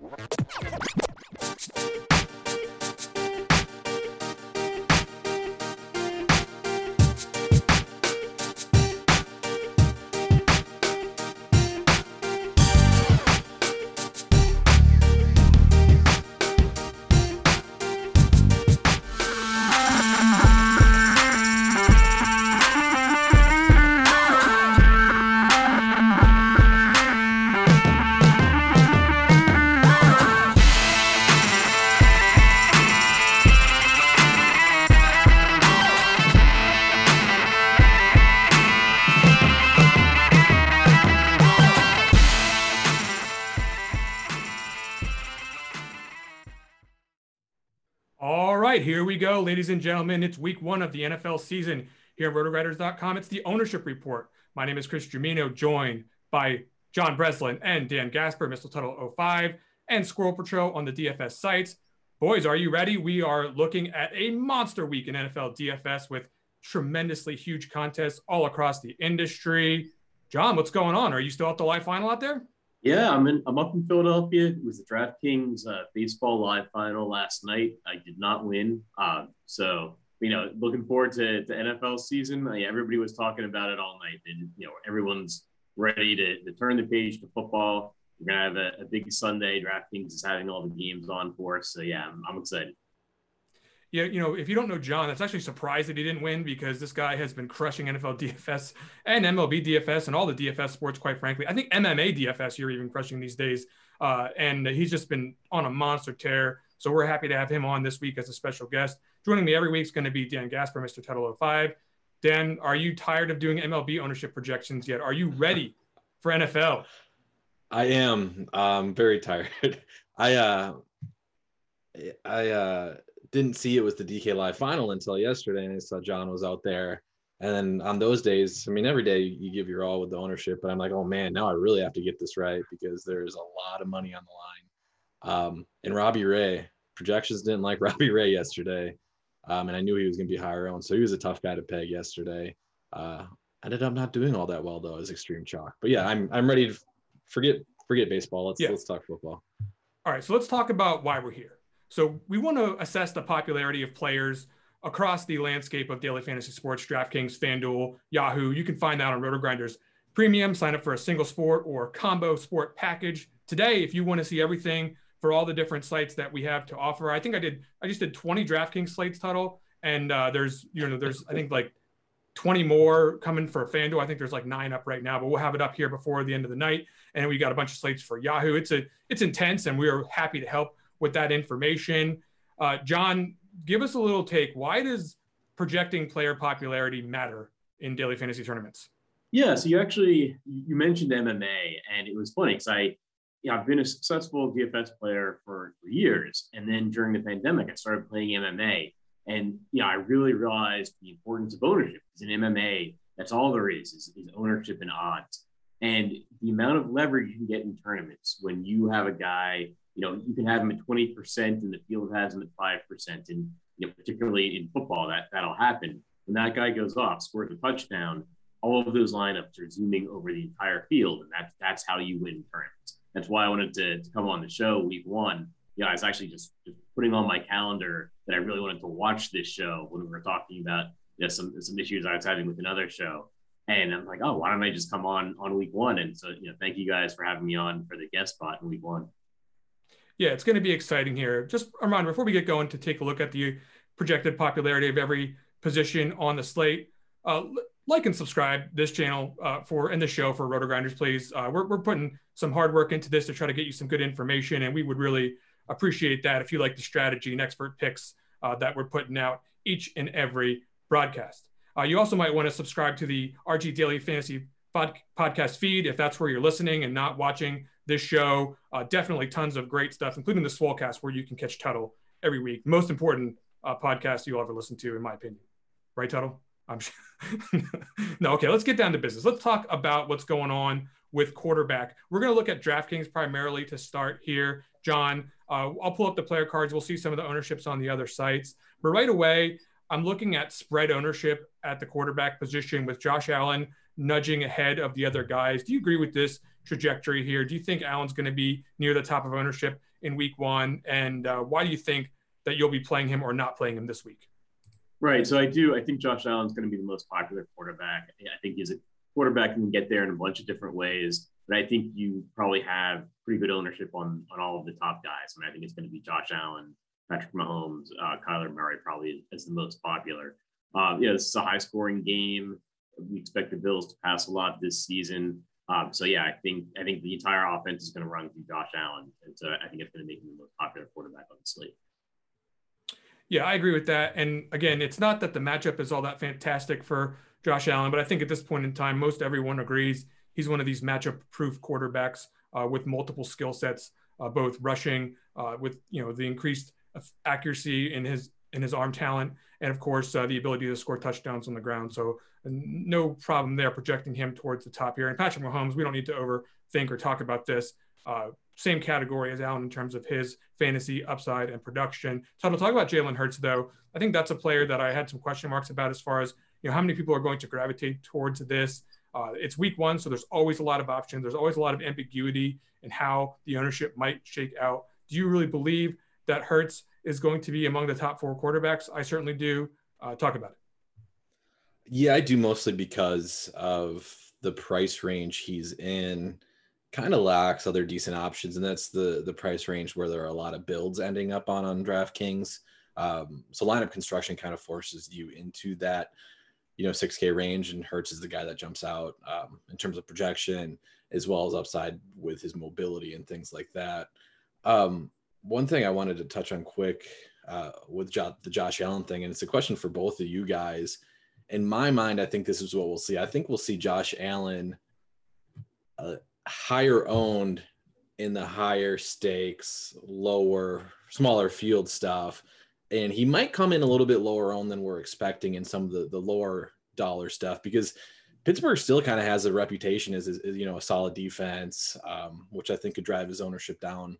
what? Go, ladies and gentlemen. It's week one of the NFL season here at rotogrinders.com. It's the ownership report. My name is Chris Gimino, joined by John Breslin and Dan Gaspar, Missile Tuttle 05, and Squirrel Patrol on the DFS sites. Boys, are you ready? We are looking at a monster week in NFL DFS with tremendously huge contests all across the industry. John, what's going on? Are you still at the live final out there? Yeah, I'm in. I'm up in Philadelphia. It was the DraftKings uh, baseball live final last night. I did not win, uh, so you know, looking forward to the NFL season. Everybody was talking about it all night, and you know, everyone's ready to, to turn the page to football. We're gonna have a, a, big Sunday. DraftKings is having all the games on for us, so yeah, I'm, I'm excited yeah, you know, if you don't know John, that's actually surprised that he didn't win because this guy has been crushing NFL DFS and MLB DFS and all the DFS sports, quite frankly. I think MMA DFS you're even crushing these days. Uh, and he's just been on a monster tear. So we're happy to have him on this week as a special guest. Joining me every week is going to be Dan Gaspar, Mr. Tuttle 05. Dan, are you tired of doing MLB ownership projections yet? Are you ready for NFL? I am. I'm very tired. I uh, I uh, didn't see it was the DK Live final until yesterday, and I saw John was out there. And then on those days, I mean, every day you give your all with the ownership, but I'm like, oh man, now I really have to get this right because there's a lot of money on the line. Um, and Robbie Ray, projections didn't like Robbie Ray yesterday. Um, and I knew he was going to be higher owned. So he was a tough guy to peg yesterday. Uh, ended up not doing all that well though as extreme chalk. But yeah, I'm, I'm ready to forget, forget baseball. Let's, yeah. let's talk football. All right. So let's talk about why we're here. So we want to assess the popularity of players across the landscape of daily fantasy sports, DraftKings, FanDuel, Yahoo. You can find that on RotoGrinders Premium. Sign up for a single sport or combo sport package. Today, if you want to see everything for all the different sites that we have to offer, I think I did. I just did 20 DraftKings slates total, and uh, there's you know there's I think like 20 more coming for FanDuel. I think there's like nine up right now, but we'll have it up here before the end of the night. And we got a bunch of slates for Yahoo. It's a it's intense, and we are happy to help with that information. Uh, John, give us a little take. Why does projecting player popularity matter in daily fantasy tournaments? Yeah, so you actually you mentioned MMA, and it was funny because I, you know, I've been a successful DFS player for, years, and then during the pandemic, I started playing MMA, and you know, I really realized the importance of ownership. Because in MMA, that's all there is, is is ownership and odds, and the amount of leverage you can get in tournaments when you have a guy you know, you can have them at 20% and the field has them at 5%. And, you know, particularly in football, that, that'll happen. When that guy goes off, scores a touchdown, all of those lineups are zooming over the entire field. And that's, that's how you win tournaments. That's why I wanted to, to come on the show week one. Yeah, I was actually just, just putting on my calendar that I really wanted to watch this show when we were talking about you know, some, some issues I was having with another show. And I'm like, oh, why don't I just come on on week one? And so, you know, thank you guys for having me on for the guest spot in week one. Yeah, it's going to be exciting here. Just a reminder before we get going to take a look at the projected popularity of every position on the slate. Uh, like and subscribe this channel uh, for and the show for Roto Grinders, please. Uh, we're, we're putting some hard work into this to try to get you some good information, and we would really appreciate that if you like the strategy and expert picks uh, that we're putting out each and every broadcast. Uh, you also might want to subscribe to the RG Daily Fantasy pod- podcast feed if that's where you're listening and not watching this show. Uh, definitely tons of great stuff, including the Swolecast, where you can catch Tuttle every week. Most important uh, podcast you'll ever listen to, in my opinion. Right, Tuttle? I'm sure. no, okay, let's get down to business. Let's talk about what's going on with quarterback. We're going to look at DraftKings primarily to start here. John, uh, I'll pull up the player cards. We'll see some of the ownerships on the other sites. But right away, I'm looking at spread ownership at the quarterback position with Josh Allen nudging ahead of the other guys. Do you agree with this trajectory here? Do you think Allen's going to be near the top of ownership in week one? And uh, why do you think that you'll be playing him or not playing him this week? Right. So I do. I think Josh Allen's going to be the most popular quarterback. I think he's a quarterback can get there in a bunch of different ways. But I think you probably have pretty good ownership on on all of the top guys. I mean, I think it's going to be Josh Allen, Patrick Mahomes, uh, Kyler Murray probably as the most popular. Uh, yeah, this is a high scoring game. We expect the Bills to pass a lot this season. Um, so yeah, I think I think the entire offense is going to run through Josh Allen, and so I think it's going to make him the most popular quarterback on the slate. Yeah, I agree with that. And again, it's not that the matchup is all that fantastic for Josh Allen, but I think at this point in time, most everyone agrees he's one of these matchup-proof quarterbacks uh, with multiple skill sets, uh, both rushing uh, with you know the increased accuracy in his in his arm talent, and of course uh, the ability to score touchdowns on the ground. So no problem there projecting him towards the top here. And Patrick Mahomes, we don't need to overthink or talk about this. Uh, same category as Allen in terms of his fantasy upside and production. So to talk about Jalen Hurts though. I think that's a player that I had some question marks about as far as you know how many people are going to gravitate towards this. Uh, it's week one, so there's always a lot of options. There's always a lot of ambiguity in how the ownership might shake out. Do you really believe that Hurts is going to be among the top four quarterbacks? I certainly do. Uh, talk about it. Yeah, I do mostly because of the price range he's in. Kind of lacks other decent options, and that's the the price range where there are a lot of builds ending up on on DraftKings. Um, so lineup construction kind of forces you into that, you know, 6K range, and Hurts is the guy that jumps out um, in terms of projection as well as upside with his mobility and things like that. Um, one thing I wanted to touch on quick uh, with jo- the Josh Allen thing, and it's a question for both of you guys. In my mind, I think this is what we'll see. I think we'll see Josh Allen uh, higher owned in the higher stakes, lower, smaller field stuff. And he might come in a little bit lower owned than we're expecting in some of the, the lower dollar stuff because Pittsburgh still kind of has a reputation as, as, you know a solid defense, um, which I think could drive his ownership down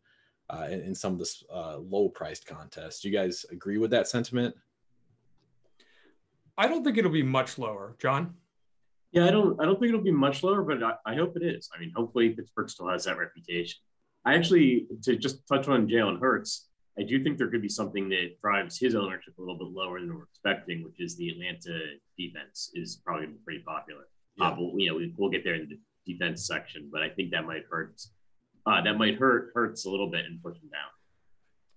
uh, in, in, some of the uh, low priced contests. Do you guys agree with that sentiment? I don't think it'll be much lower, John. Yeah, I don't. I don't think it'll be much lower, but I, I hope it is. I mean, hopefully Pittsburgh still has that reputation. I actually, to just touch on Jalen Hurts, I do think there could be something that drives his ownership a little bit lower than we're expecting, which is the Atlanta defense is probably pretty popular. Yeah. Uh, but, you know, we, will get there in the defense section, but I think that might hurt uh, that might hurt Hurts a little bit and push him down.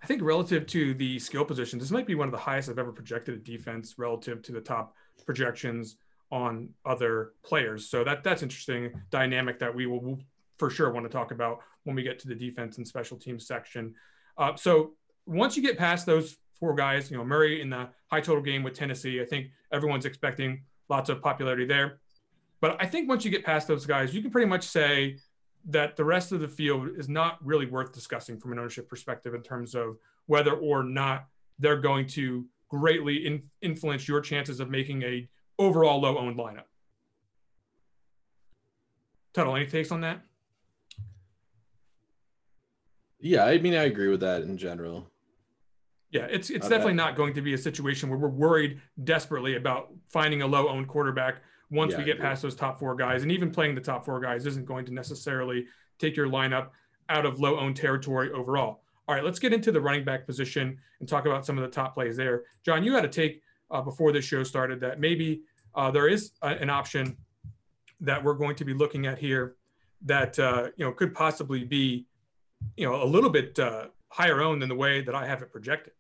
I think relative to the skill position, this might be one of the highest I've ever projected a defense relative to the top projections on other players. So that that's interesting dynamic that we will for sure want to talk about when we get to the defense and special teams section. Uh, so once you get past those four guys, you know Murray in the high total game with Tennessee, I think everyone's expecting lots of popularity there. But I think once you get past those guys, you can pretty much say that the rest of the field is not really worth discussing from an ownership perspective in terms of whether or not they're going to greatly in, influence your chances of making a overall low owned lineup. Tuttle, any takes on that? Yeah, I mean, I agree with that in general. Yeah, it's it's okay. definitely not going to be a situation where we're worried desperately about finding a low owned quarterback once yeah, we get past those top four guys. And even playing the top four guys isn't going to necessarily take your lineup out of low owned territory overall. All right, let's get into the running back position and talk about some of the top plays there. John, you had a take uh, before this show started that maybe uh, there is a, an option that we're going to be looking at here that uh, you know could possibly be you know a little bit uh, higher owned than the way that I have it projected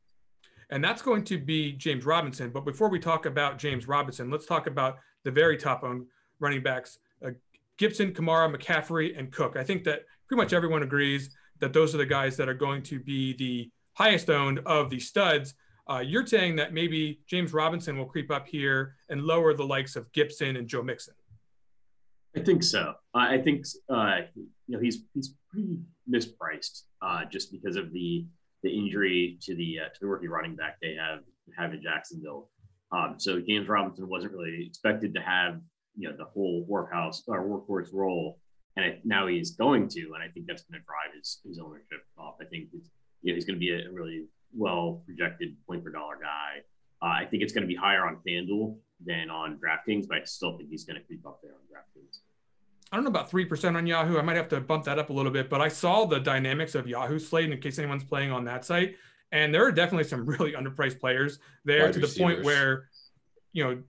and that's going to be James Robinson. But before we talk about James Robinson, let's talk about the very top owned running backs uh, Gibson, Kamara, McCaffrey, and Cook. I think that pretty much everyone agrees that those are the guys that are going to be the highest owned of the studs. Uh, you're saying that maybe James Robinson will creep up here and lower the likes of Gibson and Joe Mixon. I think so. I think uh, you know he's he's pretty mispriced uh, just because of the the injury to the uh, to the rookie running back they have have in Jacksonville. Um, so James Robinson wasn't really expected to have you know the whole workhouse or workhorse role, and it, now he's going to, and I think that's going to drive his his ownership up. I think you know he's going to be a really well projected point per dollar guy. Uh, I think it's going to be higher on FanDuel than on DraftKings, but I still think he's going to creep up there on DraftKings. I don't know about 3% on Yahoo. I might have to bump that up a little bit, but I saw the dynamics of Yahoo slate in case anyone's playing on that site. And there are definitely some really underpriced players there Wide to receivers. the point where, you know,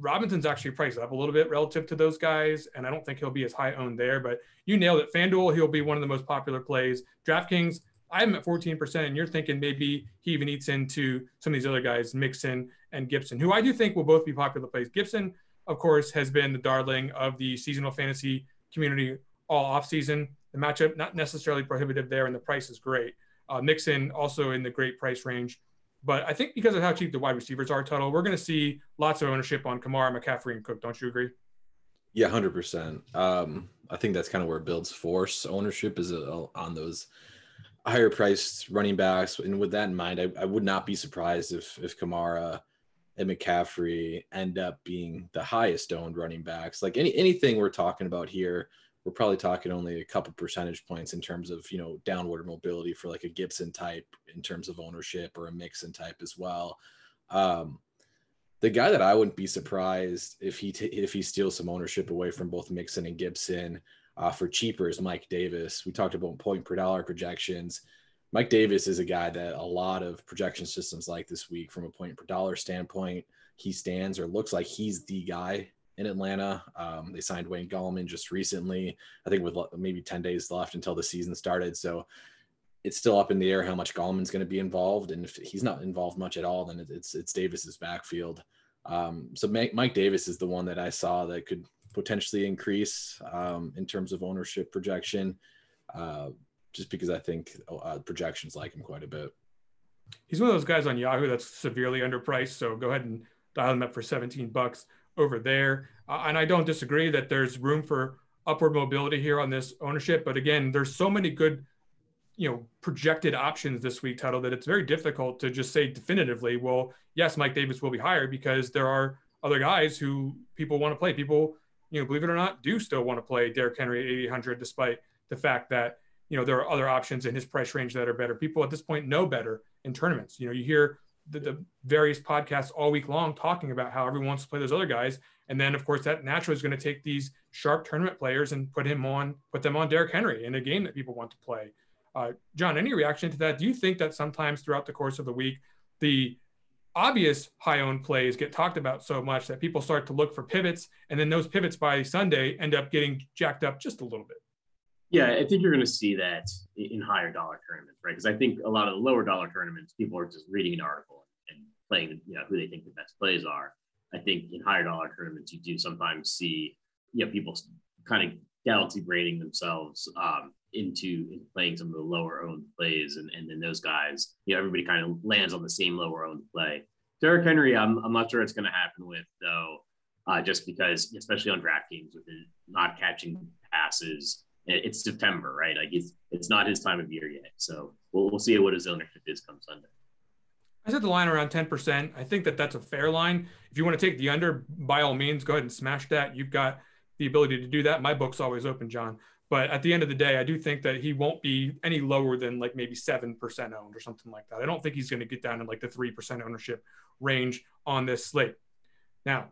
Robinson's actually priced up a little bit relative to those guys. And I don't think he'll be as high owned there, but you nailed it. FanDuel, he'll be one of the most popular plays. DraftKings, I am at 14%, and you're thinking maybe he even eats into some of these other guys, Mixon and Gibson, who I do think will both be popular plays. Gibson, of course, has been the darling of the seasonal fantasy community all offseason. The matchup not necessarily prohibitive there, and the price is great. Uh, Mixon also in the great price range. But I think because of how cheap the wide receivers are, total, we're going to see lots of ownership on Kamara, McCaffrey, and Cook. Don't you agree? Yeah, hundred um, percent. I think that's kind of where Build's force ownership is uh, on those higher priced running backs. And with that in mind, I, I would not be surprised if if Kamara and McCaffrey end up being the highest owned running backs. Like any anything we're talking about here, we're probably talking only a couple percentage points in terms of you know downward mobility for like a Gibson type in terms of ownership or a Mixon type as well. Um, the guy that I wouldn't be surprised if he t- if he steals some ownership away from both Mixon and Gibson uh, for cheaper is Mike Davis. We talked about point per dollar projections. Mike Davis is a guy that a lot of projection systems like this week from a point per dollar standpoint. He stands or looks like he's the guy in Atlanta. Um, they signed Wayne Gallman just recently, I think with maybe 10 days left until the season started. So it's still up in the air how much Gallman's going to be involved. And if he's not involved much at all, then it's, it's Davis's backfield. Um, so Mike Davis is the one that I saw that could potentially increase um, in terms of ownership projection. Uh, just because I think uh, projections like him quite a bit. He's one of those guys on Yahoo that's severely underpriced. So go ahead and dial him up for 17 bucks over there. Uh, and I don't disagree that there's room for upward mobility here on this ownership. But again, there's so many good, you know, projected options this week, Tuttle, that it's very difficult to just say definitively, well, yes, Mike Davis will be higher because there are other guys who people want to play. People, you know, believe it or not, do still want to play Derrick Henry at 800, despite the fact that you know, there are other options in his price range that are better. People at this point know better in tournaments. You know, you hear the, the various podcasts all week long talking about how everyone wants to play those other guys. And then, of course, that naturally is going to take these sharp tournament players and put him on, put them on Derrick Henry in a game that people want to play. Uh, John, any reaction to that? Do you think that sometimes throughout the course of the week, the obvious high owned plays get talked about so much that people start to look for pivots, and then those pivots by Sunday end up getting jacked up just a little bit? Yeah, I think you're going to see that in higher dollar tournaments, right? Because I think a lot of the lower dollar tournaments, people are just reading an article and playing, you know, who they think the best plays are. I think in higher dollar tournaments, you do sometimes see, you know, people kind of galaxy braiding themselves um, into, into playing some of the lower owned plays, and and then those guys, you know, everybody kind of lands on the same lower owned play. Derrick Henry, I'm I'm not sure it's going to happen with though, uh, just because, especially on DraftKings, with not catching passes it's September, right? Like it's it's not his time of year yet. So we'll we'll see what his ownership is come Sunday. I set the line around 10%. I think that that's a fair line. If you want to take the under, by all means, go ahead and smash that. You've got the ability to do that. My book's always open, John. But at the end of the day, I do think that he won't be any lower than like maybe 7% owned or something like that. I don't think he's going to get down in like the 3% ownership range on this slate. Now,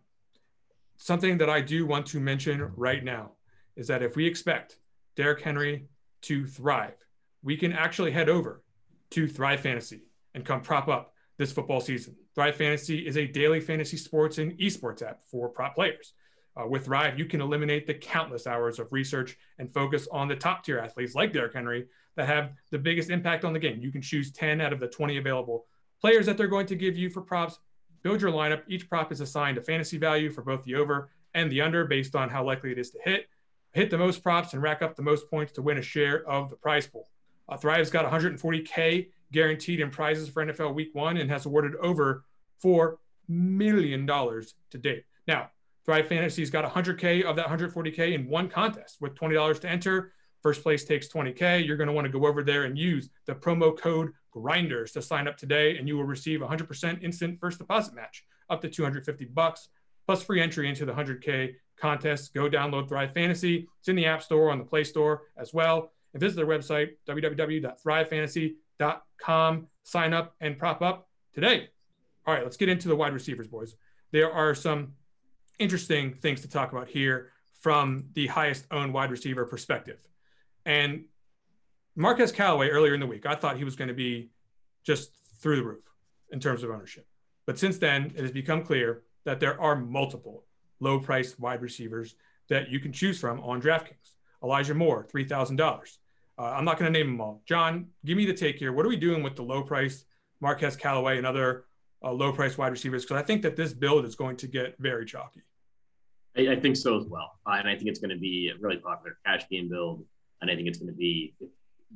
something that I do want to mention right now is that if we expect Derrick Henry to thrive, we can actually head over to Thrive Fantasy and come prop up this football season. Thrive Fantasy is a daily fantasy sports and esports app for prop players. Uh, with Thrive, you can eliminate the countless hours of research and focus on the top tier athletes like Derrick Henry that have the biggest impact on the game. You can choose 10 out of the 20 available players that they're going to give you for props. Build your lineup. Each prop is assigned a fantasy value for both the over and the under based on how likely it is to hit. Hit the most props and rack up the most points to win a share of the prize pool. Uh, Thrive's got 140K guaranteed in prizes for NFL Week One and has awarded over $4 million to date. Now, Thrive Fantasy's got 100K of that 140K in one contest with $20 to enter. First place takes 20K. You're going to want to go over there and use the promo code grinders to sign up today, and you will receive 100% instant first deposit match up to 250 bucks plus free entry into the 100K contest. Go download Thrive Fantasy. It's in the App Store, on the Play Store as well. And visit their website, www.thrivefantasy.com. Sign up and prop up today. All right, let's get into the wide receivers, boys. There are some interesting things to talk about here from the highest owned wide receiver perspective. And Marquez Callaway earlier in the week, I thought he was going to be just through the roof in terms of ownership. But since then, it has become clear that there are multiple low priced wide receivers that you can choose from on DraftKings. Elijah Moore, $3,000. Uh, I'm not going to name them all. John, give me the take here. What are we doing with the low priced Marquez Callaway and other uh, low price wide receivers because I think that this build is going to get very chalky. I, I think so as well, uh, and I think it's going to be a really popular cash game build, and I think it's going to be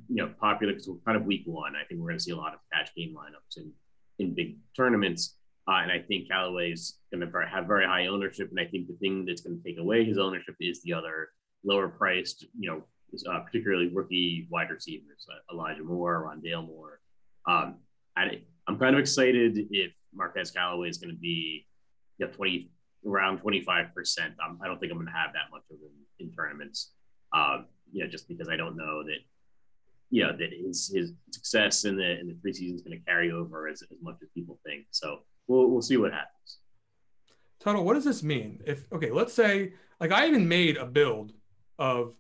you know popular because we're kind of week one. I think we're going to see a lot of cash game lineups in in big tournaments, uh, and I think Callaway's going to have very high ownership, and I think the thing that's going to take away his ownership is the other lower priced, you know, uh, particularly rookie wide receivers, uh, Elijah Moore, Rondale Moore. Um, I, I'm kind of excited if Marquez Callaway is going to be you know, 20 around 25%. Um, I don't think I'm going to have that much of them in tournaments. Uh, you know, just because I don't know that, you know, that his, his success in the, in the preseason is going to carry over as, as much as people think. So we'll, we'll see what happens. Tuttle, what does this mean? If, okay, let's say, like I even made a build of,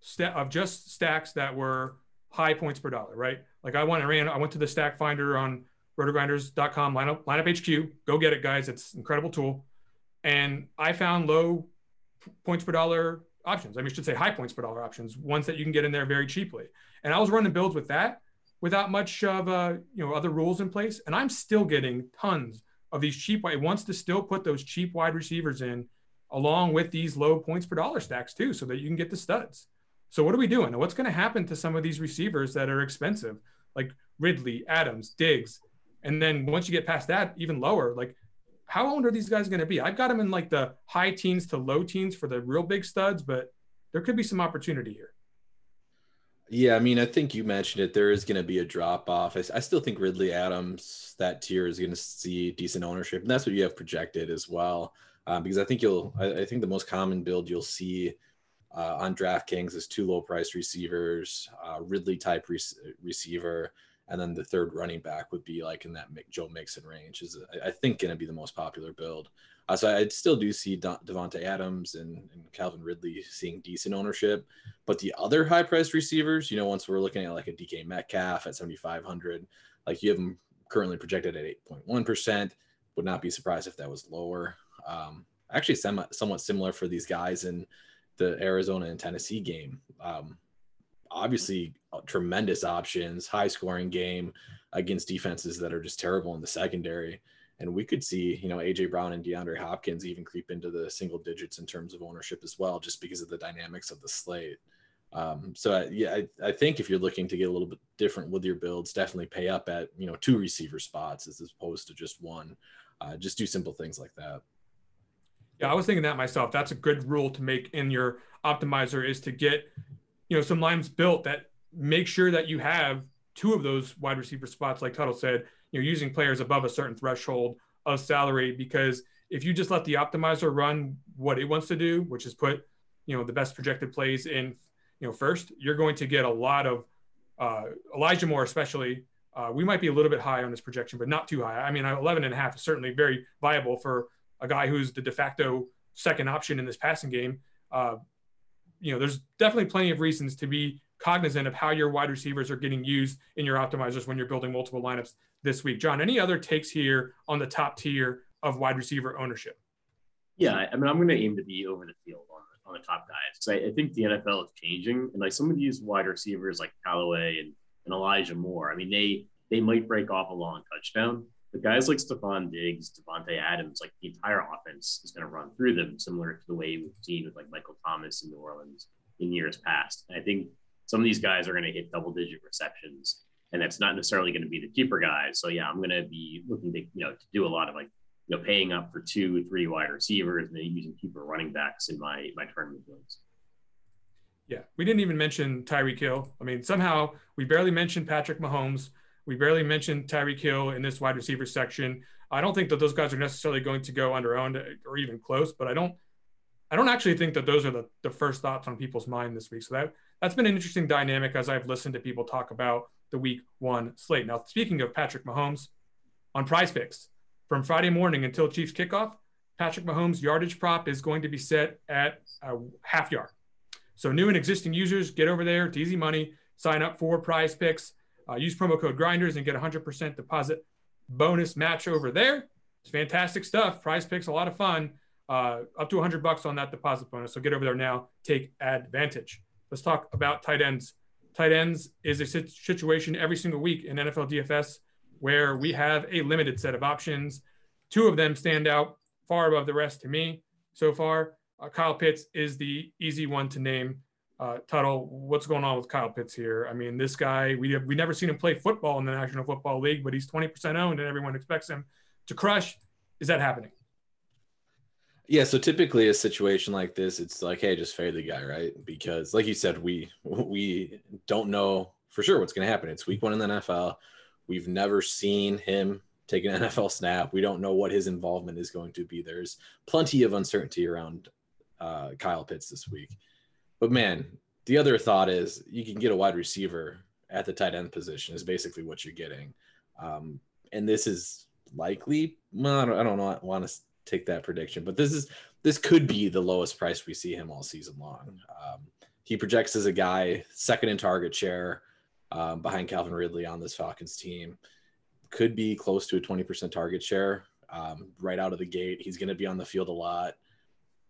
st- of just stacks that were high points per dollar, right? Like I went and ran, I went to the stack finder on rotogrinders.com lineup lineup HQ. Go get it, guys. It's an incredible tool. And I found low points per dollar options. I mean, I should say high points per dollar options, ones that you can get in there very cheaply. And I was running builds with that without much of uh, you know other rules in place, and I'm still getting tons of these cheap. It wants to still put those cheap wide receivers in along with these low points per dollar stacks too, so that you can get the studs. So what are we doing? What's going to happen to some of these receivers that are expensive, like Ridley, Adams, Diggs, and then once you get past that, even lower, like how old are these guys going to be? I've got them in like the high teens to low teens for the real big studs, but there could be some opportunity here. Yeah, I mean, I think you mentioned it. There is going to be a drop off. I, I, still think Ridley Adams, that tier, is going to see decent ownership, and that's what you have projected as well. Um, because I think you'll, I, I, think the most common build you'll see uh, on DraftKings is two low price receivers, uh, Ridley type re- receiver, and then the third running back would be like in that Joe Mixon range is I think going to be the most popular build. Uh, so I still do see De- Davante Adams and, and, Calvin Ridley seeing decent ownership, but the other high priced receivers, you know, once we're looking at like a DK Metcalf at 7,500, like you have them currently projected at 8.1 percent. Would not be surprised if that was lower. Um, actually, somewhat somewhat similar for these guys in the Arizona and Tennessee game. Um, obviously tremendous options, high scoring game against defenses that are just terrible in the secondary. And we could see, you know, AJ Brown and DeAndre Hopkins even creep into the single digits in terms of ownership as well, just because of the dynamics of the slate. Um, so I, yeah, I, I, think if you're looking to get a little bit different with your builds, definitely pay up at you know two receiver spots as opposed to just one. Uh, just do simple things like that. Yeah, I was thinking that myself. That's a good rule to make in your optimizer is to get you know some lines built that make sure that you have two of those wide receiver spots, like Tuttle said, you're using players above a certain threshold of salary. Because if you just let the optimizer run what it wants to do, which is put, you know, the best projected plays in you know, first, you're going to get a lot of uh, Elijah Moore, especially. Uh, we might be a little bit high on this projection, but not too high. I mean, 11 and a half is certainly very viable for a guy who's the de facto second option in this passing game. Uh, you know, there's definitely plenty of reasons to be cognizant of how your wide receivers are getting used in your optimizers when you're building multiple lineups this week. John, any other takes here on the top tier of wide receiver ownership? Yeah, I mean, I'm going to aim to be over the field on the, on the top guys because I, I, think the NFL is changing, and like some of these wide receivers like Callaway and, and Elijah Moore, I mean, they they might break off a long touchdown, but guys like Stefon Diggs, Davante Adams, like the entire offense is going to run through them, similar to the way we've seen with like Michael Thomas in New Orleans in years past. And I think some of these guys are going to hit double digit receptions, and that's not necessarily going to be the cheaper guys. So yeah, I'm going to be looking to you know to do a lot of like you know paying up for two, three wide receivers, and using cheaper running backs in my my tournament builds. Yeah, we didn't even mention Tyreek Hill. I mean, somehow we barely mentioned Patrick Mahomes. We barely mentioned Tyreek Hill in this wide receiver section. I don't think that those guys are necessarily going to go under owned or even close, but I don't I don't actually think that those are the, the first thoughts on people's mind this week. So that that's been an interesting dynamic as I've listened to people talk about the week one slate. Now, speaking of Patrick Mahomes, on prize picks from Friday morning until Chiefs kickoff, Patrick Mahomes' yardage prop is going to be set at a half yard. So, new and existing users, get over there. It's easy money. Sign up for prize picks. Uh, use promo code grinders and get 100% deposit bonus match over there. It's fantastic stuff. Prize picks, a lot of fun. Uh, up to 100 bucks on that deposit bonus. So get over there now. Take advantage. Let's talk about tight ends. Tight ends is a situation every single week in NFL DFS where we have a limited set of options. Two of them stand out far above the rest to me so far. Uh, Kyle Pitts is the easy one to name. Uh, Tuttle, what's going on with Kyle Pitts here? I mean, this guy, we have we never seen him play football in the National Football League, but he's 20% owned and everyone expects him to crush. Is that happening? Yeah, so typically a situation like this, it's like, hey, just fade the guy, right? Because like you said, we we don't know for sure what's going to happen. It's week one in the NFL. We've never seen him take an NFL snap. We don't know what his involvement is going to be. There's plenty of uncertainty around uh, Kyle Pitts this week. But man, the other thought is you can get a wide receiver at the tight end position is basically what you're getting. Um, and this is likely, well, I don't, I don't want to take that prediction, but this is this could be the lowest price we see him all season long. Um, he projects as a guy second in target share um, behind Calvin Ridley on this Falcons team. Could be close to a 20% target share um, right out of the gate. He's going to be on the field a lot.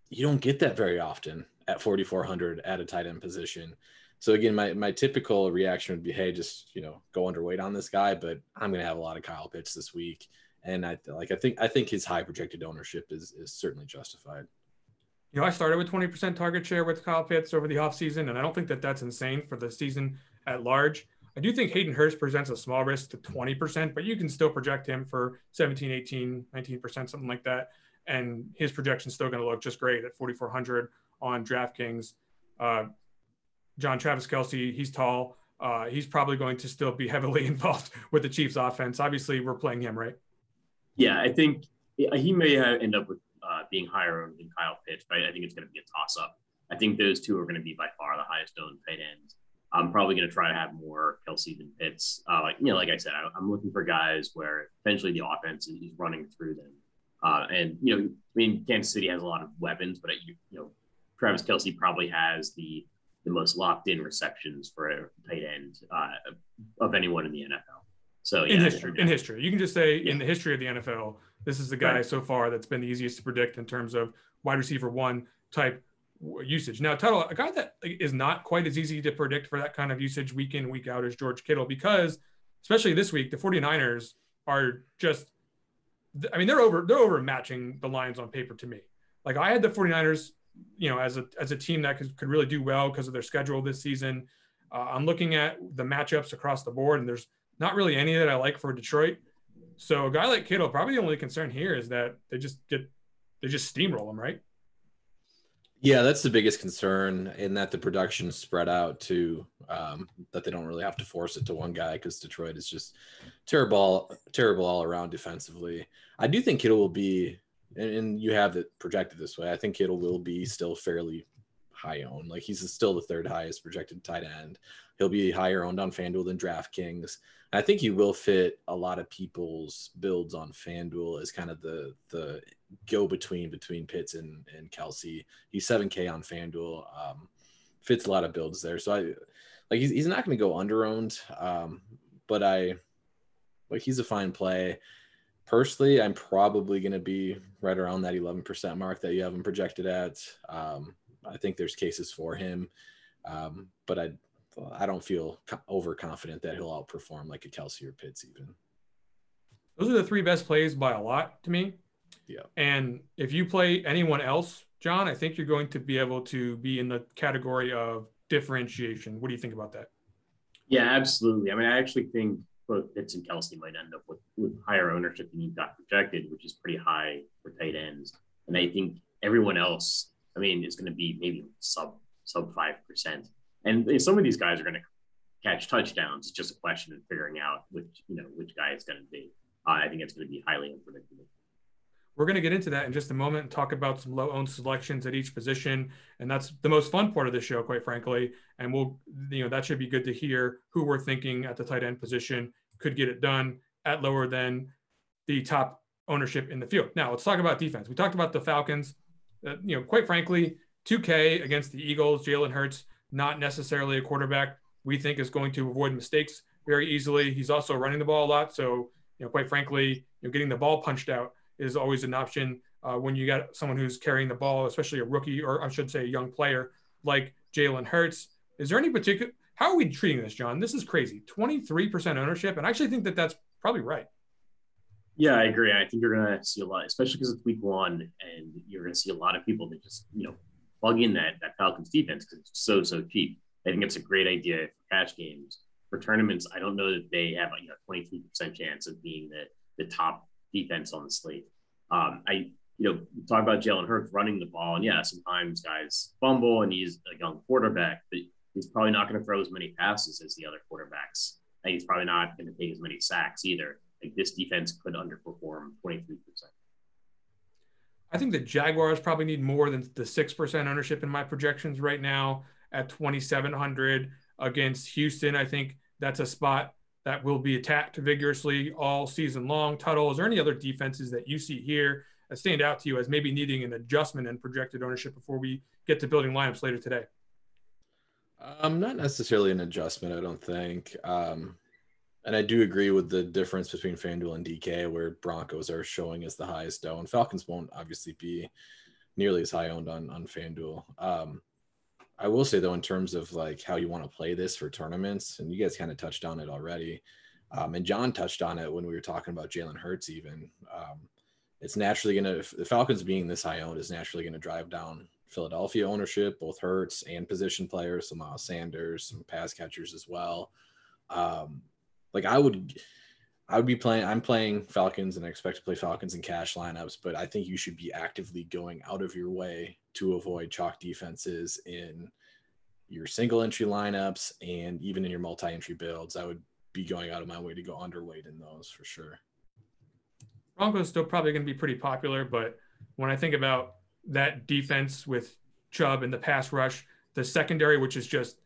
You don't get that very often at 4,400 at a tight end position. So again, my, my typical reaction would be, hey, just you know, go underweight on this guy. But I'm going to have a lot of Kyle Pitts this week and I like I think I think his high projected ownership is is certainly justified. You know, I started with 20% target share with Kyle Pitts over the offseason, and I don't think that that's insane for the season at large. I do think Hayden Hurst presents a small risk to 20%, but you can still project him for 17, 18, 19%, something like that. And his projection is still going to look just great at 4,400 on DraftKings. Uh, John Travis Kelce, he's tall. Uh, he's probably going to still be heavily involved with the Chiefs offense. Obviously, we're playing him, right? Yeah, I think he may end up with uh, being higher owned than Kyle Pitts, but I think it's going to be a toss up. I think those two are going to be by far the highest owned tight ends. I'm probably going to try to have more Kelce than Pitts. Uh, like you know, like I said, I, am looking for guys where potentially the offense is running through them. Uh, and you know, I mean, Kansas City has a lot of weapons, but you, you know, Travis Kelce probably has the the most locked in receptions for a tight end uh, of anyone in the NFL. So yeah, in history, in history, you can just say yeah. in the history of the NFL, this is the guy right. so far that's been the easiest to predict in terms of wide receiver one type usage. Now, Tuttle, a guy that is not quite as easy to predict for that kind of usage week in, week out is George Kittle, because especially this week, the 49ers are just, I mean, they're over, they're over matching the Lions on paper to me. Like I had the 49ers, you know, as a, as a team that could, could really do well because of their schedule this season. Uh, I'm looking at the matchups across the board and there's not really any that I like for Detroit. So a guy like Kittle, probably the only concern here is that they just get they just steamroll him, right? Yeah, that's the biggest concern in that the production spread out to um, that they don't really have to force it to one guy because Detroit is just terrible, terrible all around defensively. I do think Kittle will be, and, and you have it projected this way. I think Kittle will be still fairly high owned. Like he's still the third highest projected tight end. He'll be higher owned on FanDuel than DraftKings. I think he will fit a lot of people's builds on FanDuel as kind of the the go between between Pitts and, and Kelce. He's 7K on FanDuel. Um, fits a lot of builds there. So I like he's, he's not going to go under owned. Um, but I like he's a fine play. Personally, I'm probably going to be right around that 11% mark that you have him projected at. Um, I think there's cases for him, um, but I I don't feel overconfident that he'll outperform like a Kelce or Pitts even. Those are the three best plays by a lot to me. Yeah. And if you play anyone else, John, I think you're going to be able to be in the category of differentiation. What do you think about that? Yeah, absolutely. I mean, I actually think both Pitts and Kelce might end up with, with higher ownership than you got projected, which is pretty high for tight ends. And I think everyone else, I mean, is going to be maybe sub sub five percent. And some of these guys are going to catch touchdowns. It's just a question of figuring out which you know which guy is going to be. Uh, I think it's going to be highly unpredictable. We're going to get into that in just a moment and talk about some low owned selections at each position. And that's the most fun part of the show, quite frankly. And we'll, you know, that should be good to hear who we're thinking at the tight end position could get it done at lower than the top ownership in the field. Now, let's talk about defense. We talked about the Falcons. Uh, you know, quite frankly, 2K against the Eagles, Jalen Hurts, not necessarily a quarterback we think is going to avoid mistakes very easily. He's also running the ball a lot. So, you know, quite frankly, you know, getting the ball punched out is always an option uh, when you got someone who's carrying the ball, especially a rookie or I should say a young player like Jalen Hurts. Is there any particular? How are we treating this, John? This is crazy. Twenty three percent ownership, and I actually think that that's probably right. Yeah, I agree. I think you're going to see a lot, especially because it's week one, and you're going to see a lot of people that just you know plug in that that Falcons defense because it's so so cheap. I think it's a great idea for cash games. For tournaments, I don't know that they have a you know 23% chance of being the the top defense on the slate. Um, I, you know, talk about Jalen Hurts running the ball, and yeah, sometimes guys fumble, and he's a young quarterback, but he's probably not going to throw as many passes as the other quarterbacks. And he's probably not going to take as many sacks either. Like this defense could underperform 23%. I think the Jaguars probably need more than the 6% ownership in my projections right now at 2,700 against Houston. I think that's a spot that will be attacked vigorously all season long. Tuttle, is there any other defenses that you see here that stand out to you as maybe needing an adjustment in projected ownership before we get to building lineups later today? Um, not necessarily an adjustment, I don't think. Um, and I do agree with the difference between FanDuel and DK, where Broncos are showing as the highest owned. Falcons won't obviously be nearly as high owned on on FanDuel. Um, I will say though, in terms of like how you want to play this for tournaments, and you guys kind of touched on it already, um, and John touched on it when we were talking about Jalen Hurts. Even um, it's naturally going to the Falcons being this high owned is naturally going to drive down Philadelphia ownership, both Hurts and position players, some Miles Sanders, some pass catchers as well. Um, like I would I would be playing. I'm playing Falcons, and I expect to play Falcons in cash lineups. But I think you should be actively going out of your way to avoid chalk defenses in your single entry lineups and even in your multi entry builds. I would be going out of my way to go underweight in those for sure. Broncos still probably going to be pretty popular, but when I think about that defense with Chubb and the pass rush, the secondary, which is just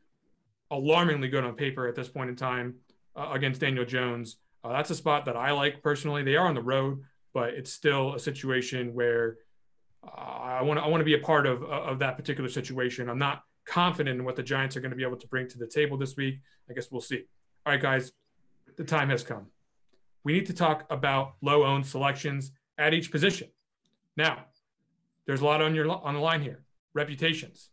alarmingly good on paper at this point in time uh, against Daniel Jones uh, that's a spot that I like personally. They are on the road, but it's still a situation where uh, I want I want to be a part of of that particular situation. I'm not confident in what the Giants are going to be able to bring to the table this week. I guess we'll see. All right, guys, the time has come. We need to talk about low owned selections at each position. Now, there's a lot on your on the line here. Reputations.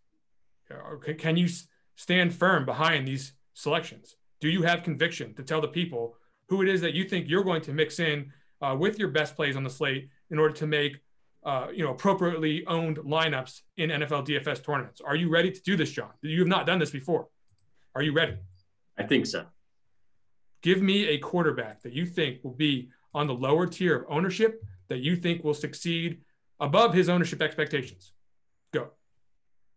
Can you stand firm behind these selections? Do you have conviction to tell the people who it is that you think you're going to mix in uh, with your best plays on the slate in order to make uh, you know appropriately owned lineups in NFL DFS tournaments. Are you ready to do this, John? You have not done this before. Are you ready? I think so. Give me a quarterback that you think will be on the lower tier of ownership that you think will succeed above his ownership expectations. Go.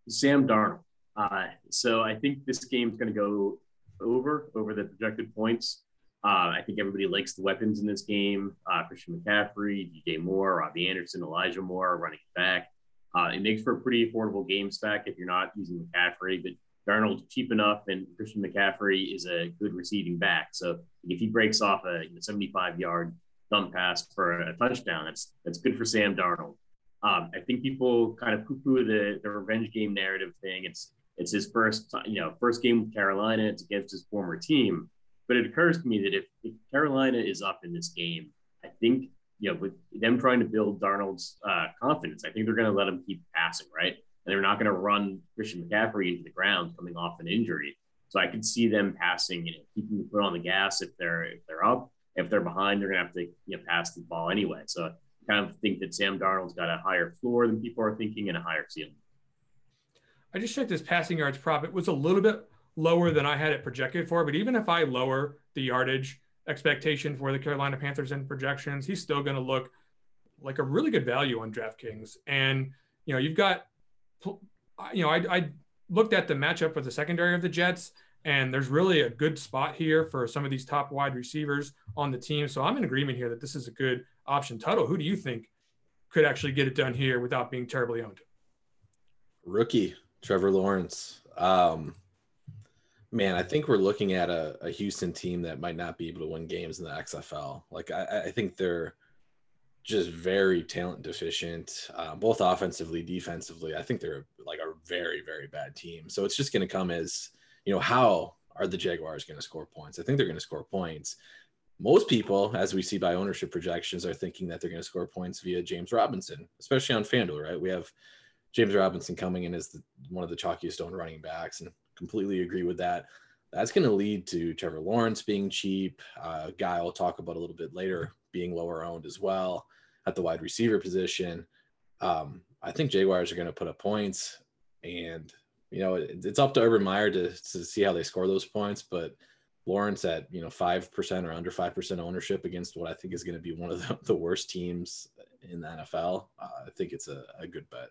Sam Darnold. Uh, so I think this game's going to go over over the projected points. Uh, I think everybody likes the weapons in this game. Uh, Christian McCaffrey, DJ Moore, Robbie Anderson, Elijah Moore running back. Uh, it makes for a pretty affordable game stack if you're not using McCaffrey, but Darnold's cheap enough, and Christian McCaffrey is a good receiving back. So if he breaks off a 75 yard thumb pass for a touchdown, that's that's good for Sam Darnold. Um, I think people kind of poo-poo the, the revenge game narrative thing. It's it's his first you know first game with Carolina. It's against his former team, but it occurs to me that if, if Carolina is up in this game, I think you know with them trying to build Darnold's uh, confidence, I think they're going to let him keep passing right, and they're not going to run Christian McCaffrey into the ground coming off an injury. So I could see them passing, you know, keeping the foot on the gas if they're if they're up. If they're behind, they're gonna have to you know pass the ball anyway. So I kind of think that Sam Darnold's got a higher floor than people are thinking and a higher ceiling. I just checked his passing yards prop. It was a little bit lower than I had it projected for, but even if I lower the yardage expectation for the Carolina Panthers in projections, he's still going to look like a really good value on DraftKings. And, you know, you've got, you know, I, I looked at the matchup with the secondary of the Jets, and there's really a good spot here for some of these top wide receivers on the team. So I'm in agreement here that this is a good option. Tuttle, who do you think could actually get it done here without being terribly owned? Rookie Trevor Lawrence. Um, man, I think we're looking at a, a, Houston team that might not be able to win games in the XFL. Like I, I think they're just very talent deficient, uh, both offensively, defensively. I think they're like a very, very bad team. So it's just going to come as you know how are the Jaguars going to score points? I think they're going to score points most people, as we see by ownership projections, are thinking that they're going to score points via James Robinson, especially on FanDuel, right? We have James Robinson coming in as the, one of the chalkiest owned running backs, and completely agree with that. That's going to lead to Trevor Lawrence being cheap. Uh, guy I'll talk about a little bit later being lower owned as well at the wide receiver position. Um, I think Jaguars are going to put up points, and you know it, it's up to Urban Meyer to, to see how they score those points, but Lawrence at you know five percent or under five percent ownership against what I think is going to be one of the, the worst teams in the NFL. Uh, I think it's a, a, good bet.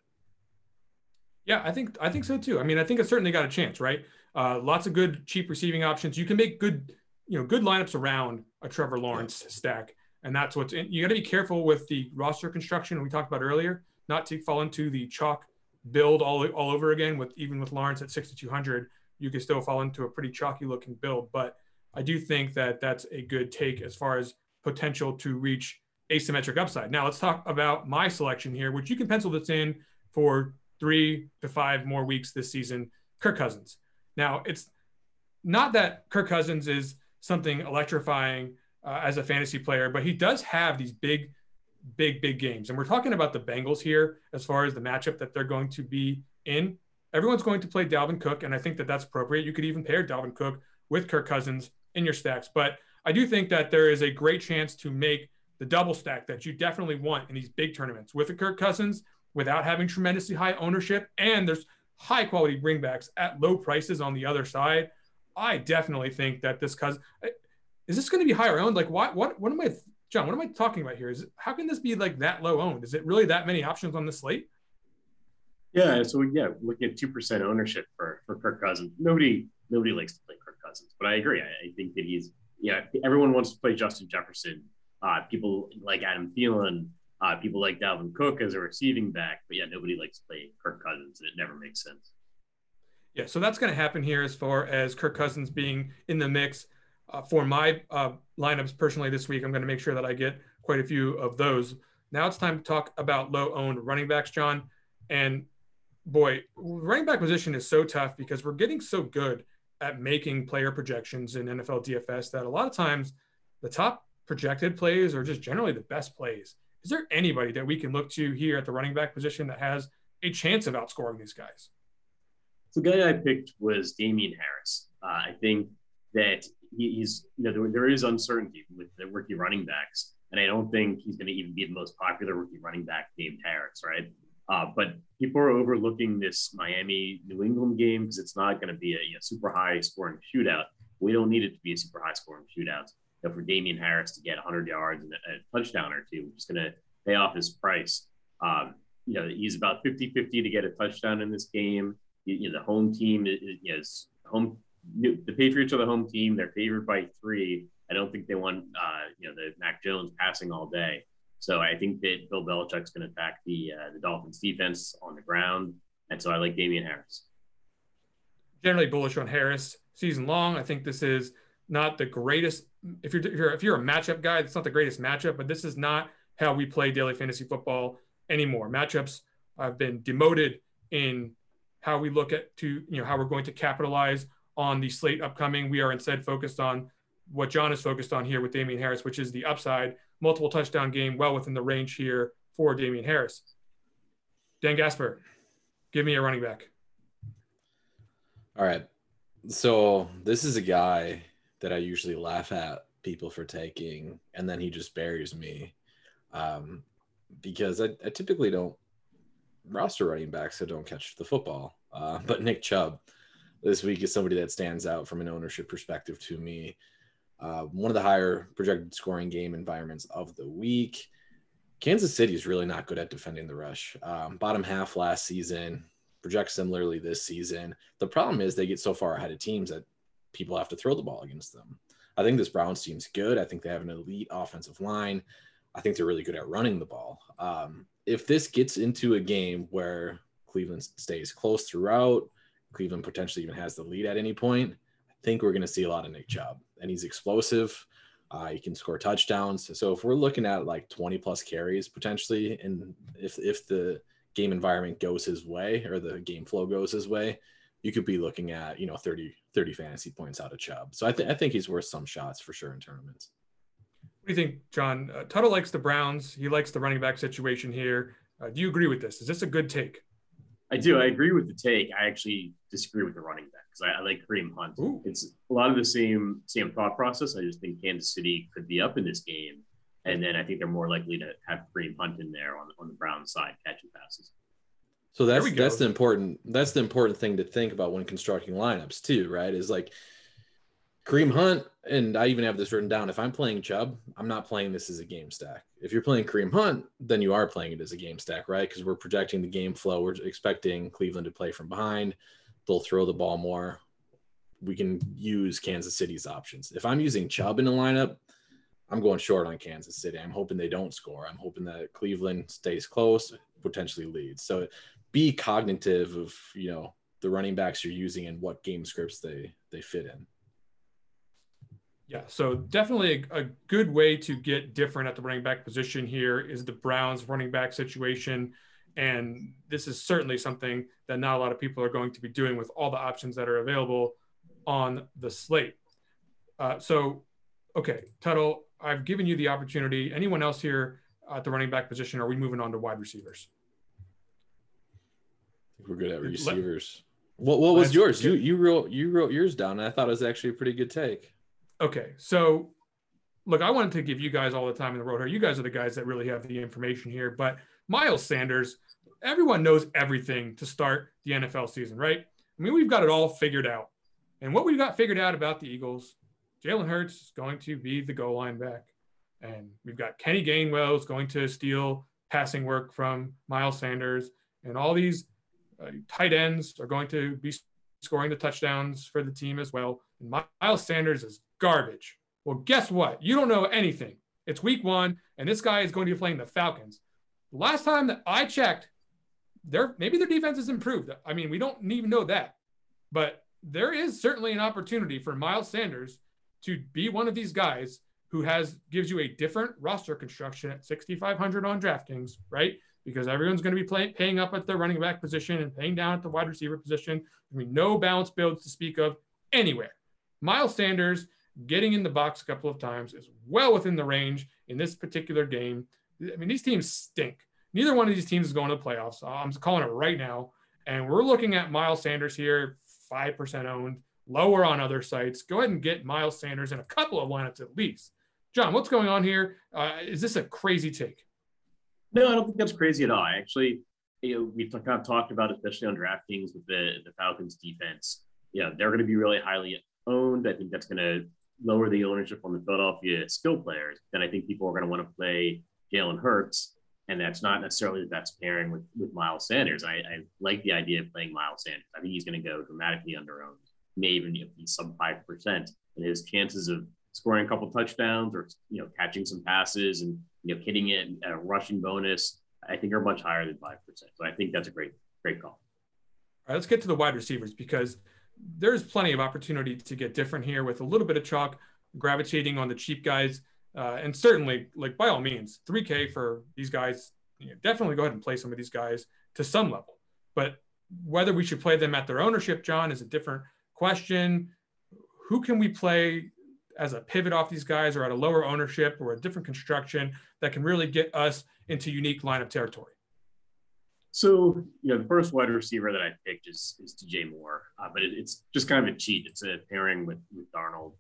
Yeah, I think I think so too. I mean, I think it's certainly got a chance, right? Uh, lots of good cheap receiving options. You can make good you know good lineups around a Trevor Lawrence stack, and that's what's in. You got to be careful with the roster construction we talked about earlier, not to fall into the chalk build all all over again. With even with Lawrence at 6,200, you can still fall into a pretty chalky looking build, but I do think that that's a good take as far as potential to reach asymmetric upside. Now let's talk about my selection here, which you can pencil this in for three to five more weeks this season. Kirk Cousins. Now it's not that Kirk Cousins is something electrifying uh, as a fantasy player, but he does have these big, big, big games. And we're talking about the Bengals here as far as the matchup that they're going to be in. Everyone's going to play Dalvin Cook, and I think that that's appropriate. You could even pair Dalvin Cook with Kirk Cousins in your stacks. But I do think that there is a great chance to make the double stack that you definitely want in these big tournaments with a Kirk Cousins without having tremendously high ownership. And there's high quality bringbacks at low prices on the other side. I definitely think that this cousin is this going to be higher owned? Like, what, what, what am I, John, what am I talking about here? Is how can this be like that low owned? Is it really that many options on the slate? Yeah. So yeah, looking at 2% ownership for, for Kirk Cousins, nobody, nobody likes to play Kirk Cousins. But I agree. I, I think that he's yeah. Everyone wants to play Justin Jefferson. Uh, people like Adam Thielen. Uh, people like Dalvin Cook as a receiving back. But yeah, nobody likes to play Kirk Cousins, and it never makes sense. Yeah, so that's going to happen here as far as Kirk Cousins being in the mix. Uh, for my uh, lineups personally this week, I'm going to make sure that I get quite a few of those. Now it's time to talk about low owned running backs, John. And boy, running back position is so tough because we're getting so good at making player projections in NFL DFS that a lot of times the top projected plays are just generally the best plays. Is there anybody that we can look to here at the running back position that has a chance of outscoring these guys? The guy I picked was Damien Harris. Uh, I think that he, he's, you know, there, there is uncertainty with the rookie running backs. And I don't think he's going to even be the most popular rookie running back named Harris, right? Uh, but people are overlooking this Miami New England game because it's not going to be a you know, super high scoring shootout. We don't need it to be a super high scoring shootout. You know, for Damien Harris to get 100 yards and a, touchdown or two, which is going to pay off his price. Um, you know, he's about 50 50 to get a touchdown in this game. You, you know, the home team is, is home. The Patriots are the home team. They're favored by three. I don't think they want, uh, you know, the Mac Jones passing all day. So I think that Bill Belichick's going to attack the uh, the Dolphins defense on the ground, and so I like Damien Harris. Generally bullish on Harris season long. I think this is not the greatest. If you're if you're, if you're a matchup guy, it's not the greatest matchup, but this is not how we play daily fantasy football anymore. Matchups have been demoted in how we look at to you know how we're going to capitalize on the slate upcoming. We are instead focused on what John is focused on here with Damien Harris, which is the upside multiple touchdown game, well within the range here for Damien Harris. Dan Gaspar, give me a running back. All right. So this is a guy that I usually laugh at people for taking, and then he just buries me um, because I, I typically don't roster running backs that don't catch the football. Uh, but Nick Chubb this week is somebody that stands out from an ownership perspective to me. Uh, one of the higher projected scoring game environments of the week. Kansas City is really not good at defending the rush. Um, bottom half last season, project similarly this season. The problem is they get so far ahead of teams that people have to throw the ball against them. I think this Browns team's good. I think they have an elite offensive line. I think they're really good at running the ball. Um, if this gets into a game where Cleveland stays close throughout, Cleveland potentially even has the lead at any point, I think we're going to see a lot of Nick Chubb and he's explosive. Uh, he can score touchdowns. So if we're looking at like 20 plus carries potentially, and if if the game environment goes his way or the game flow goes his way, you could be looking at you know 30 30 fantasy points out of Chubb. So I think I think he's worth some shots for sure in tournaments. What do you think, John? Uh, Tuttle likes the Browns. He likes the running back situation here. Uh, do you agree with this? Is this a good take? I do. I agree with the take. I actually disagree with the running back because I, I, like Kareem Hunt. Ooh. It's a lot of the same same thought process. I just think Kansas City could be up in this game, and then I think they're more likely to have Kareem Hunt in there on on the Brown side catching passes. So that's that's the important that's the important thing to think about when constructing lineups too, right? Is like Kareem Hunt, and I even have this written down. If I'm playing Chubb, I'm not playing this as a game stack. If you're playing Kareem Hunt, then you are playing it as a game stack, right? Because we're projecting the game flow. We're expecting Cleveland to play from behind. They'll throw the ball more. We can use Kansas City's options. If I'm using Chubb in a lineup, I'm going short on Kansas City. I'm hoping they don't score. I'm hoping that Cleveland stays close, potentially leads. So be cognitive of, you know, the running backs you're using and what game scripts they they fit in. Yeah, so definitely a, a, good way to get different at the running back position here is the Browns running back situation. And this is certainly something that not a lot of people are going to be doing with all the options that are available on the slate. Uh, so, okay, Tuttle, I've given you the opportunity. Anyone else here at the running back position? Are we moving on to wide receivers? We're good at receivers. What, what was yours? You you wrote you wrote yours down. And I thought it was actually a pretty good take. Okay, so look, I wanted to give you guys all the time in the road here. You guys are the guys that really have the information here. But Miles Sanders, everyone knows everything to start the NFL season, right? I mean, we've got it all figured out. And what we've got figured out about the Eagles, Jalen Hurts is going to be the goal line back. And we've got Kenny Gainwell is going to steal passing work from Miles Sanders. And all these uh, tight ends are going to be scoring the touchdowns for the team as well. And Miles Sanders is garbage. Well, guess what? You don't know anything. It's week one, and this guy is going to be playing the Falcons. Last time that I checked, their maybe their defense has improved. I mean, we don't even know that, but there is certainly an opportunity for Miles Sanders to be one of these guys who has gives you a different roster construction at 6,500 on DraftKings, right? Because everyone's going to be play, paying up at the running back position and paying down at the wide receiver position. I mean, no balance builds to speak of anywhere. Miles Sanders getting in the box a couple of times is well within the range in this particular game. I mean, these teams stink. Neither one of these teams is going to the playoffs. I'm calling it right now. And we're looking at Miles Sanders here, 5% owned, lower on other sites. Go ahead and get Miles Sanders in a couple of lineups at least. John, what's going on here? Uh, is this a crazy take? No, I don't think that's crazy at all. Actually, you know, we've kind of talked about, especially on DraftKings with the, the Falcons defense. Yeah, they're going to be really highly owned. I think that's going to lower the ownership on the Philadelphia skill players, then I think people are going to want to play Jalen Hurts. And that's not necessarily the best pairing with, with Miles Sanders. I, I like the idea of playing Miles Sanders. I think he's going to go dramatically under owned, may even be sub 5%. And his chances of scoring a couple touchdowns or you know catching some passes and you know, hitting it at a rushing bonus, I think are much higher than 5%. So I think that's a great, great call. All right, let's get to the wide receivers because there's plenty of opportunity to get different here with a little bit of chalk gravitating on the cheap guys. Uh, and certainly, like by all means, 3K for these guys, you know, definitely go ahead and play some of these guys to some level. But whether we should play them at their ownership, John, is a different question. Who can we play as a pivot off these guys or at a lower ownership or a different construction that can really get us into unique lineup territory? So, you know, the first wide receiver that I picked is, is DJ Moore, uh, but it, it's just kind of a cheat. It's a pairing with, with Darnold.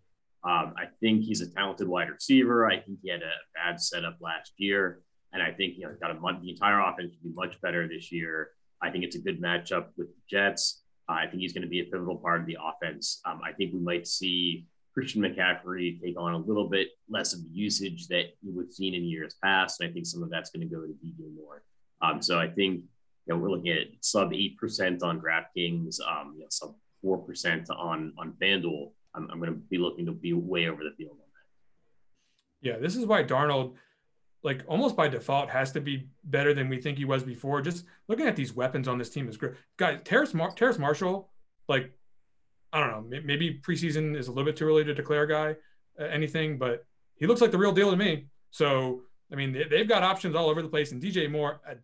Um, I think he's a talented wide receiver. I think he had a bad setup last year. And I think, you know, got a month, the entire offense should be much better this year. I think it's a good matchup with the Jets. Uh, I think he's going to be a pivotal part of the offense. Um, I think we might see Christian McCaffrey take on a little bit less of the usage that we've seen in years past. And I think some of that's going to go to DJ Moore. Um, so I think you know, we're looking at sub 8% on DraftKings, um, you know, sub 4% on, on FanDuel. I'm, I'm going to be looking to be way over the field on that. Yeah, this is why Darnold, like almost by default, has to be better than we think he was before. Just looking at these weapons on this team is great. Guys, Terrace, Mar- Terrace Marshall, like, I don't know, maybe preseason is a little bit too early to declare a guy uh, anything, but he looks like the real deal to me. So, I mean, they, they've got options all over the place. And DJ Moore, uh,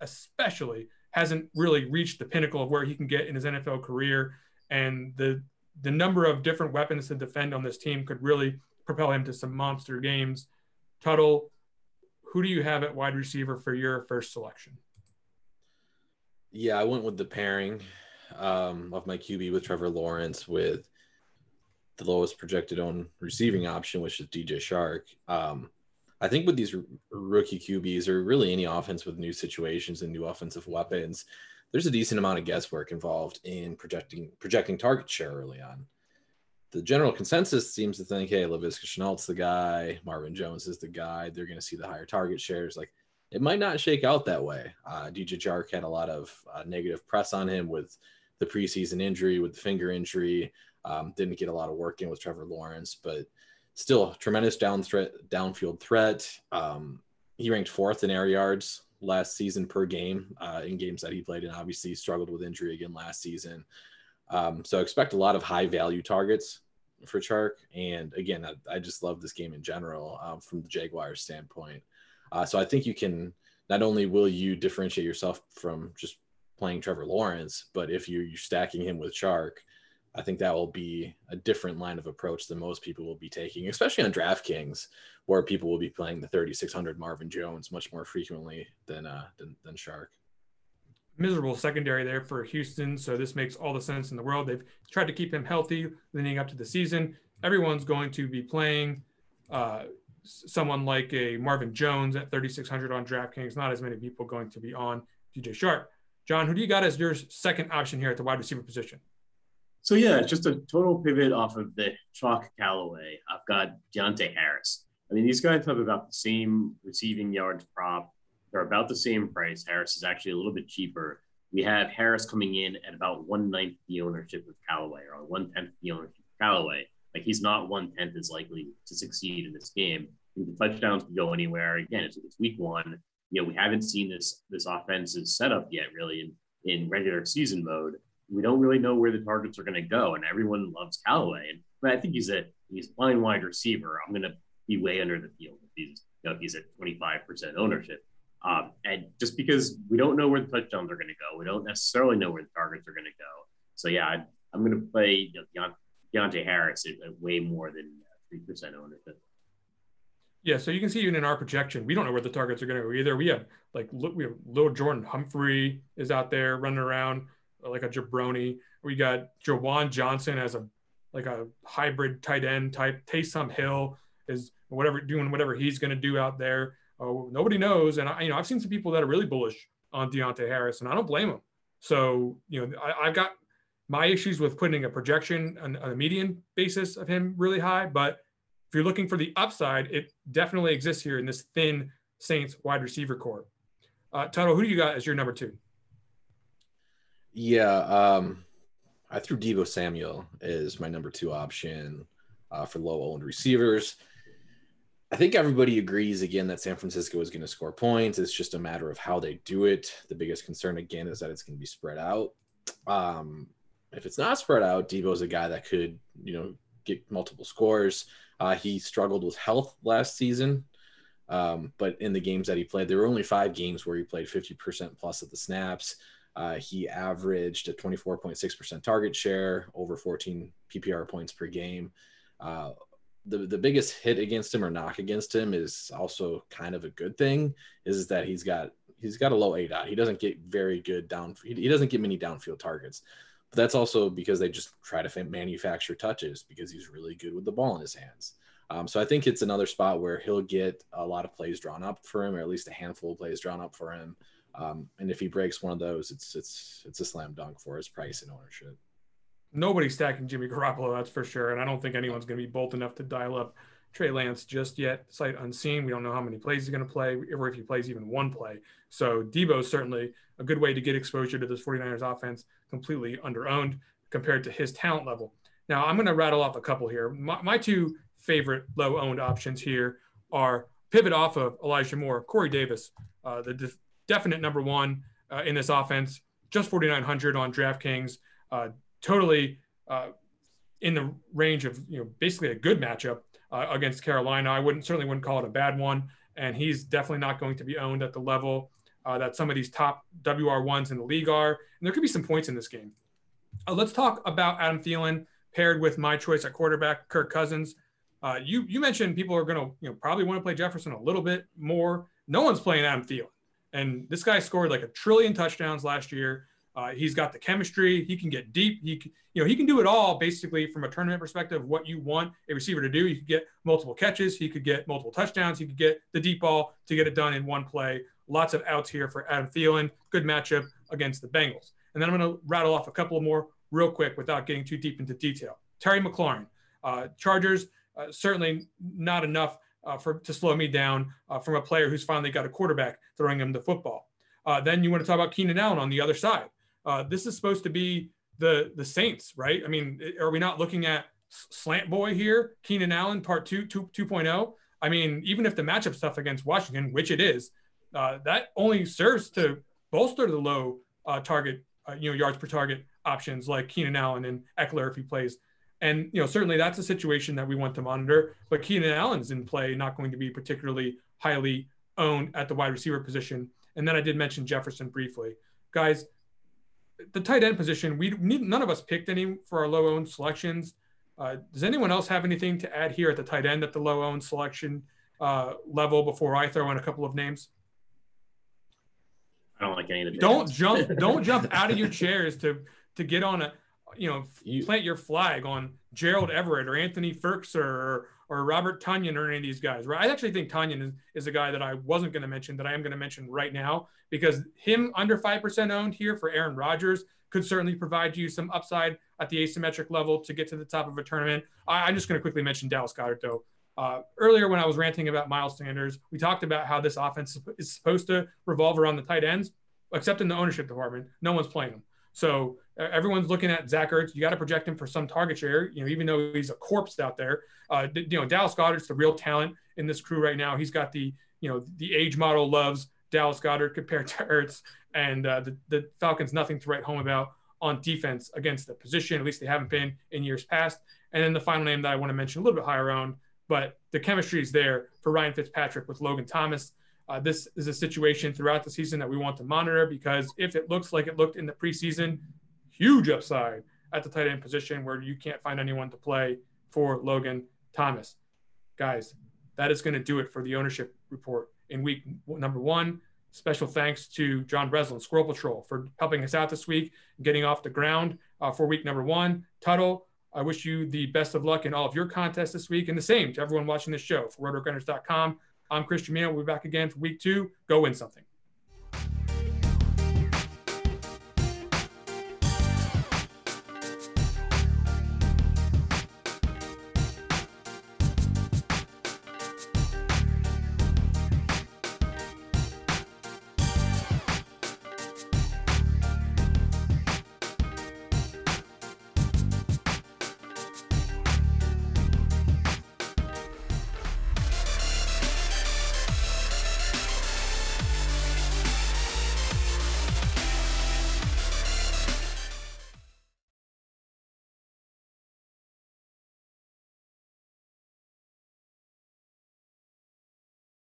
especially, hasn't really reached the pinnacle of where he can get in his NFL career. And the the number of different weapons to defend on this team could really propel him to some monster games. Tuttle, who do you have at wide receiver for your first selection? Yeah, I went with the pairing um, of my QB with Trevor Lawrence with the lowest projected on receiving option, which is DJ Chark. Um, I think with these r- rookie QBs or really any offense with new situations and new offensive weapons, there's a decent amount of guesswork involved in projecting projecting target share early on. The general consensus seems to think, hey, Laviska Shenault's the guy, Marvin Jones is the guy. They're going to see the higher target shares. Like it might not shake out that way. Uh, DJ Chark had a lot of uh, negative press on him with the preseason injury, with the finger injury. Um, didn't get a lot of work in with Trevor Lawrence, but still tremendous down threat, downfield threat. Um, he ranked fourth in air yards last season per game uh, in games that he played, and obviously struggled with injury again last season. Um, so expect a lot of high value targets for Chark. And again, I, I just love this game in general um, from the Jaguars standpoint. Uh, so I think you can not only will you differentiate yourself from just playing Trevor Lawrence, but if you're, you're stacking him with Chark, I think that will be a different line of approach than most people will be taking, especially on DraftKings, where people will be playing the 3600 Marvin Jones much more frequently than uh, than, than Chark. Miserable secondary there for Houston, so this makes all the sense in the world. They've tried to keep him healthy leading up to the season. Everyone's going to be playing uh, someone like a Marvin Jones at 3600 on DraftKings. Not as many people going to be on DJ Chark. John, who do you got as your second option here at the wide receiver position? So yeah, just a total pivot off of the chalk Callaway. I've got Deonte Harris. I mean, these guys have about the same receiving yards prop. They're about the same price. Harris is actually a little bit cheaper. We have Harris coming in at about one ninth the ownership of Callaway, or one tenth the ownership of Callaway. Like he's not one tenth as likely to succeed in this game. The touchdowns can go anywhere. Again, it's, it's week one. You know, we haven't seen this this offensive setup yet, really, in in regular season mode we don't really know where the targets are going to go, and everyone loves Callaway. And but I think he's a he's fine wide receiver. I'm going to be way under the field if he's you know, if he's at 25 percent ownership. Um, and just because we don't know where the touchdowns are going to go, we don't necessarily know where the targets are going to go. So yeah, I, am going to play you know, Deonte Harris at, at way more than three percent ownership. Yeah, so you can see even in our projection, we don't know where the targets are going to go either. We have like we have little Jordan Humphrey is out there running around like a jabroni. We got Juwan Johnson as a like a hybrid tight end type. Taysom Hill is whatever doing whatever he's going to do out there. Uh, nobody knows, and I, you know I've seen some people that are really bullish on Deonte Harris, and I don't blame them. So you know I, have got my issues with putting a projection on, on a median basis of him really high, but if you're looking for the upside, it definitely exists here in this thin Saints wide receiver corps. Uh, Tuttle, who do you got as your number two? Yeah, um, I threw Deebo Samuel as my number two option uh, for low owned receivers. I think everybody agrees again that San Francisco is going to score points. It's just a matter of how they do it. The biggest concern again is that it's going to be spread out. Um, if it's not spread out, Deebo's a guy that could, you know, get multiple scores. Uh, he struggled with health last season, um, but in the games that he played, there were only five games where he played 50% plus of the snaps. Uh, he averaged a 24.6% target share, over 14 PPR points per game. Uh, the, the biggest hit against him or knock against him is also kind of a good thing is that he's got he's got a low aDOT. He doesn't get very good down. He doesn't get many downfield targets. But that's also because they just try to manufacture touches because he's really good with the ball in his hands. Um, so I think it's another spot where he'll get a lot of plays drawn up for him, or at least a handful of plays drawn up for him. Um, and if he breaks one of those, it's it's it's a slam dunk for his price and ownership. Nobody's stacking Jimmy Garoppolo, that's for sure. And I don't think anyone's going to be bold enough to dial up Trey Lance just yet, sight unseen. We don't know how many plays he's going to play, or if he plays even one play. So Deebo is certainly a good way to get exposure to this 49ers offense, completely underowned compared to his talent level. Now, I'm going to rattle off a couple here. My, my two favorite low owned options here are pivot off of Elijah Moore, Corey Davis, uh, the def- definite number one uh, in this offense, just 4,900 on DraftKings, uh, totally uh, in the range of, you know, basically a good matchup uh, against Carolina. I wouldn't certainly wouldn't call it a bad one. And he's definitely not going to be owned at the level uh, that some of these top WR1s in the league are. And there could be some points in this game. let's talk about Adam Thielen paired with my choice at quarterback, Kirk Cousins. Uh, you you mentioned people are going to you know probably want to play Jefferson a little bit more. No one's playing Adam Thielen, and this guy scored like a trillion touchdowns last year. Uh, he's got the chemistry. He can get deep. He you know he can do it all basically from a tournament perspective. What you want a receiver to do, he could get multiple catches. He could get multiple touchdowns. He could get the deep ball to get it done in one play. Lots of outs here for Adam Thielen. Good matchup against the Bengals. And then I'm going to rattle off a couple more real quick without getting too deep into detail. Terry McLaurin, uh, Chargers uh, certainly not enough uh, for to slow me down uh, from a player who's finally got a quarterback throwing him the football. Uh, then you want to talk about Keenan Allen on the other side. Uh, this is supposed to be the the Saints, right? I mean, are we not looking at slant boy here, Keenan Allen part two, 2 2.0? I mean, even if the matchup stuff against Washington, which it is, uh, that only serves to bolster the low target, you know, yards per target options like Keenan Allen and Ekeler if he plays and you know, certainly that's a situation that we want to monitor. But Keenan Allen's in play, not going to be particularly highly owned at the wide receiver position. And then I did mention Jefferson briefly, guys. The tight end position, we need, none of us picked any for our low owned selections. Uh, does anyone else have anything to add here at the tight end at the low owned selection uh, level before I throw in a couple of names? I don't like any of the. Don't jump! Don't jump out of your chairs to to get on a you know, you, plant your flag on Gerald Everett or Anthony Firkser or, or Robert Tonyan or any of these guys, right? I actually think Tonyan is, is a guy that I wasn't going to mention that I am going to mention right now because him under 5% owned here for Aaron Rodgers could certainly provide you some upside at the asymmetric level to get to the top of a tournament. I, am just going to quickly mention Dallas Goedert though. Uh, earlier, when I was ranting about Miles Sanders, we talked about how this offense is supposed to revolve around the tight ends, except in the ownership department. No one's playing them. So everyone's looking at Zach Ertz. You got to project him for some target share. You know, even though he's a corpse out there, uh, you know, Dallas Goedert's the real talent in this crew right now. He's got the, you know, the age model loves Dallas Goedert compared to Ertz, and uh, the, the Falcons nothing to write home about on defense against the position. At least they haven't been in years past. And then the final name that I want to mention a little bit higher on, but the chemistry is there for Ryan Fitzpatrick with Logan Thomas. Uh, this is a situation throughout the season that we want to monitor because if it looks like it looked in the preseason, huge upside at the tight end position where you can't find anyone to play for Logan Thomas. Guys, that is going to do it for the ownership report in week number one. Special thanks to John Breslin, Squirrel Patrol, for helping us out this week, getting off the ground uh, for week number one. Tuttle, I wish you the best of luck in all of your contests this week, and the same to everyone watching this show for rotogrinders.com. I'm Christian Gimino. We'll be back again for week two. Go win something.